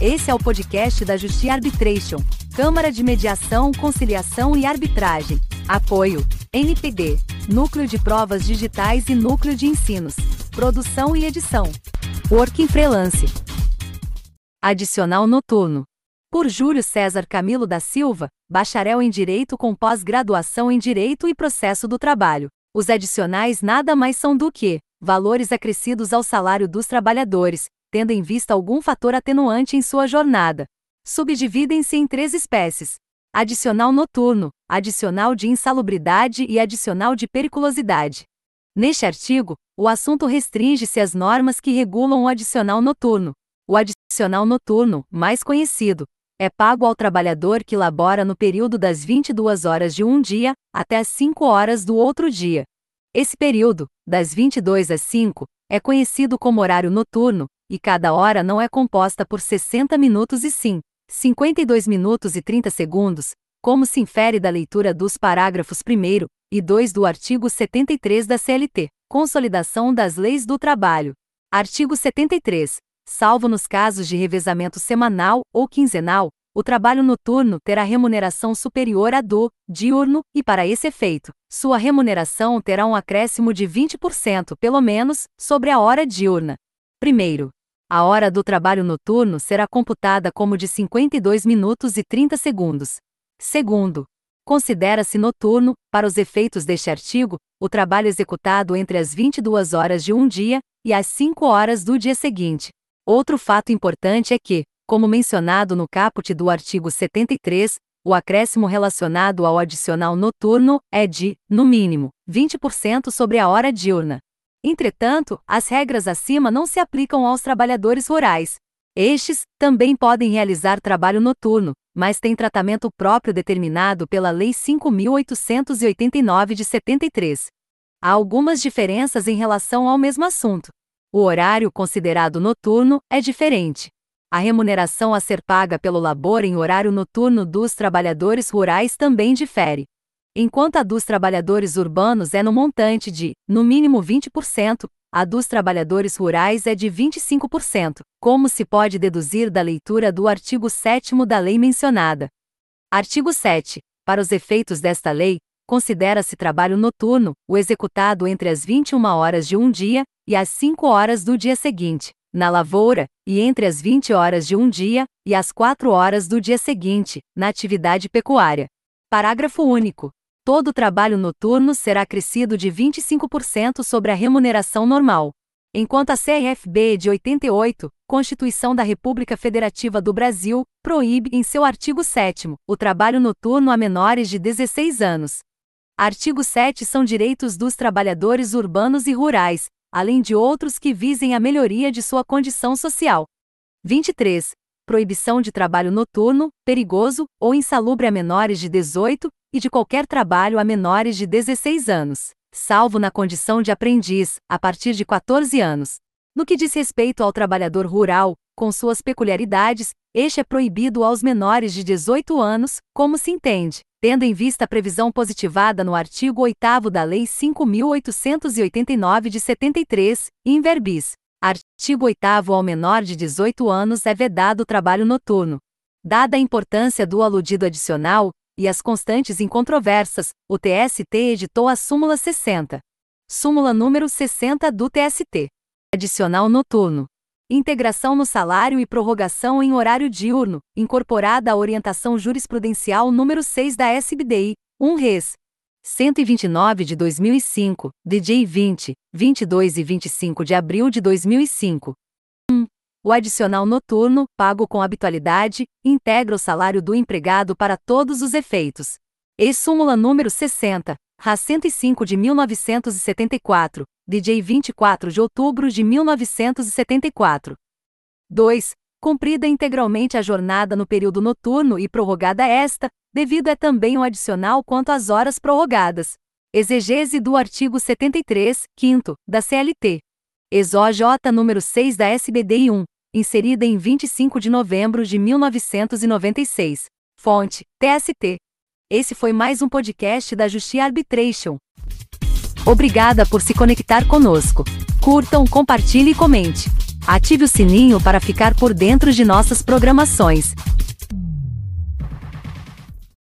Esse é o podcast da Justi Arbitration, Câmara de Mediação, Conciliação e Arbitragem. Apoio: NPD, Núcleo de Provas Digitais e Núcleo de Ensinos. Produção e edição: Working Freelance. Adicional Noturno. Por Júlio César Camilo da Silva, bacharel em Direito com pós-graduação em Direito e Processo do Trabalho. Os adicionais nada mais são do que valores acrescidos ao salário dos trabalhadores, tendo em vista algum fator atenuante em sua jornada. Subdividem-se em três espécies: adicional noturno, adicional de insalubridade e adicional de periculosidade. Neste artigo, o assunto restringe-se às normas que regulam o adicional noturno. O adicional noturno, mais conhecido, é pago ao trabalhador que labora no período das 22 horas de um dia até as 5 horas do outro dia. Esse período, das 22 às 5, é conhecido como horário noturno, e cada hora não é composta por 60 minutos e sim 52 minutos e 30 segundos, como se infere da leitura dos parágrafos 1 e 2 do artigo 73 da CLT, Consolidação das Leis do Trabalho. Artigo 73. Salvo nos casos de revezamento semanal ou quinzenal, o trabalho noturno terá remuneração superior à do diurno, e para esse efeito, sua remuneração terá um acréscimo de 20%, pelo menos, sobre a hora diurna. Primeiro, a hora do trabalho noturno será computada como de 52 minutos e 30 segundos. Segundo, considera-se noturno, para os efeitos deste artigo, o trabalho executado entre as 22 horas de um dia e as 5 horas do dia seguinte. Outro fato importante é que, como mencionado no caput do artigo 73, o acréscimo relacionado ao adicional noturno é de, no mínimo, 20% sobre a hora diurna. Entretanto, as regras acima não se aplicam aos trabalhadores rurais. Estes também podem realizar trabalho noturno, mas têm tratamento próprio determinado pela Lei 5.889 de 73. Há algumas diferenças em relação ao mesmo assunto. O horário considerado noturno é diferente. A remuneração a ser paga pelo labor em horário noturno dos trabalhadores rurais também difere enquanto a dos trabalhadores urbanos é no montante de, no mínimo 20%, a dos trabalhadores rurais é de 25%, como se pode deduzir da leitura do artigo 7 da lei mencionada. Artigo 7. Para os efeitos desta lei, considera-se trabalho noturno o executado entre as 21 horas de um dia e as 5 horas do dia seguinte, na lavoura, e entre as 20 horas de um dia e as 4 horas do dia seguinte, na atividade pecuária. Parágrafo único todo trabalho noturno será acrescido de 25% sobre a remuneração normal. Enquanto a CRFB de 88, Constituição da República Federativa do Brasil, proíbe, em seu artigo 7, o trabalho noturno a menores de 16 anos. Artigo 7 são direitos dos trabalhadores urbanos e rurais, além de outros que visem a melhoria de sua condição social. 23. Proibição de trabalho noturno, perigoso ou insalubre a menores de 18, e de qualquer trabalho a menores de 16 anos, salvo na condição de aprendiz, a partir de 14 anos. No que diz respeito ao trabalhador rural, com suas peculiaridades, este é proibido aos menores de 18 anos, como se entende, tendo em vista a previsão positivada no artigo 8 da Lei 5.889 de 73, in verbis. Artigo 8 ao menor de 18 anos é vedado o trabalho noturno. Dada a importância do aludido adicional, e as constantes incontroversas, o TST editou a súmula 60. Súmula número 60 do TST. Adicional noturno. Integração no salário e prorrogação em horário diurno, incorporada à orientação jurisprudencial número 6 da SBDI, 1 Res. 129 de 2005, DJ 20, 22 e 25 de abril de 2005. 1. O adicional noturno, pago com habitualidade, integra o salário do empregado para todos os efeitos. E súmula número 60, RA 105 de 1974, DJ 24 de outubro de 1974. 2. Cumprida integralmente a jornada no período noturno e prorrogada esta, devido é também um adicional quanto às horas prorrogadas. Exegese do artigo 73, 5 da CLT. ESOJ número 6 da SBDI 1 inserida em 25 de novembro de 1996. Fonte: TST. Esse foi mais um podcast da Justi Arbitration. Obrigada por se conectar conosco. Curtam, compartilhe e comente. Ative o sininho para ficar por dentro de nossas programações.